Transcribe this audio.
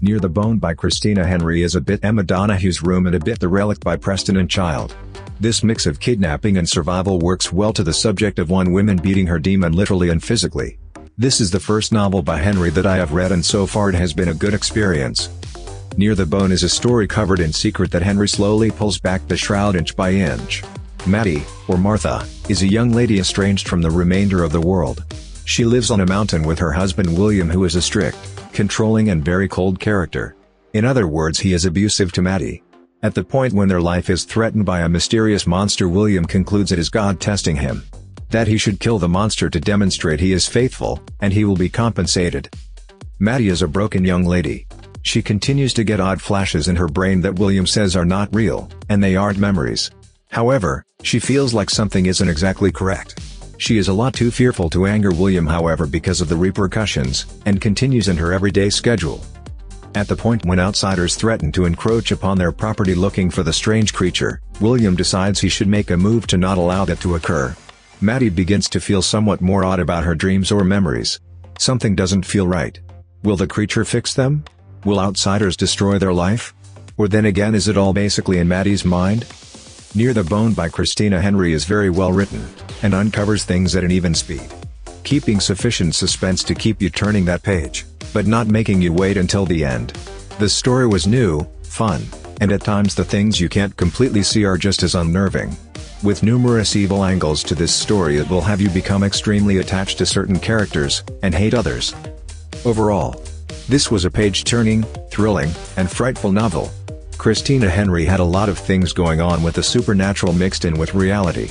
Near the Bone by Christina Henry is a bit Emma Donoghue room and a bit The Relic by Preston and Child. This mix of kidnapping and survival works well to the subject of one woman beating her demon literally and physically. This is the first novel by Henry that I have read and so far it has been a good experience. Near the Bone is a story covered in secret that Henry slowly pulls back the shroud inch by inch. Maddie, or Martha, is a young lady estranged from the remainder of the world. She lives on a mountain with her husband William who is a strict, controlling and very cold character. In other words he is abusive to Maddie. At the point when their life is threatened by a mysterious monster William concludes it is God testing him. That he should kill the monster to demonstrate he is faithful, and he will be compensated. Maddie is a broken young lady. She continues to get odd flashes in her brain that William says are not real, and they aren't memories. However, she feels like something isn't exactly correct. She is a lot too fearful to anger William however because of the repercussions, and continues in her everyday schedule. At the point when outsiders threaten to encroach upon their property looking for the strange creature, William decides he should make a move to not allow that to occur. Maddie begins to feel somewhat more odd about her dreams or memories. Something doesn't feel right. Will the creature fix them? Will outsiders destroy their life? Or then again is it all basically in Maddie's mind? Near the Bone by Christina Henry is very well written, and uncovers things at an even speed. Keeping sufficient suspense to keep you turning that page, but not making you wait until the end. The story was new, fun, and at times the things you can't completely see are just as unnerving. With numerous evil angles to this story it will have you become extremely attached to certain characters, and hate others. Overall, this was a page-turning, thrilling, and frightful novel, Christina Henry had a lot of things going on with the supernatural mixed in with reality.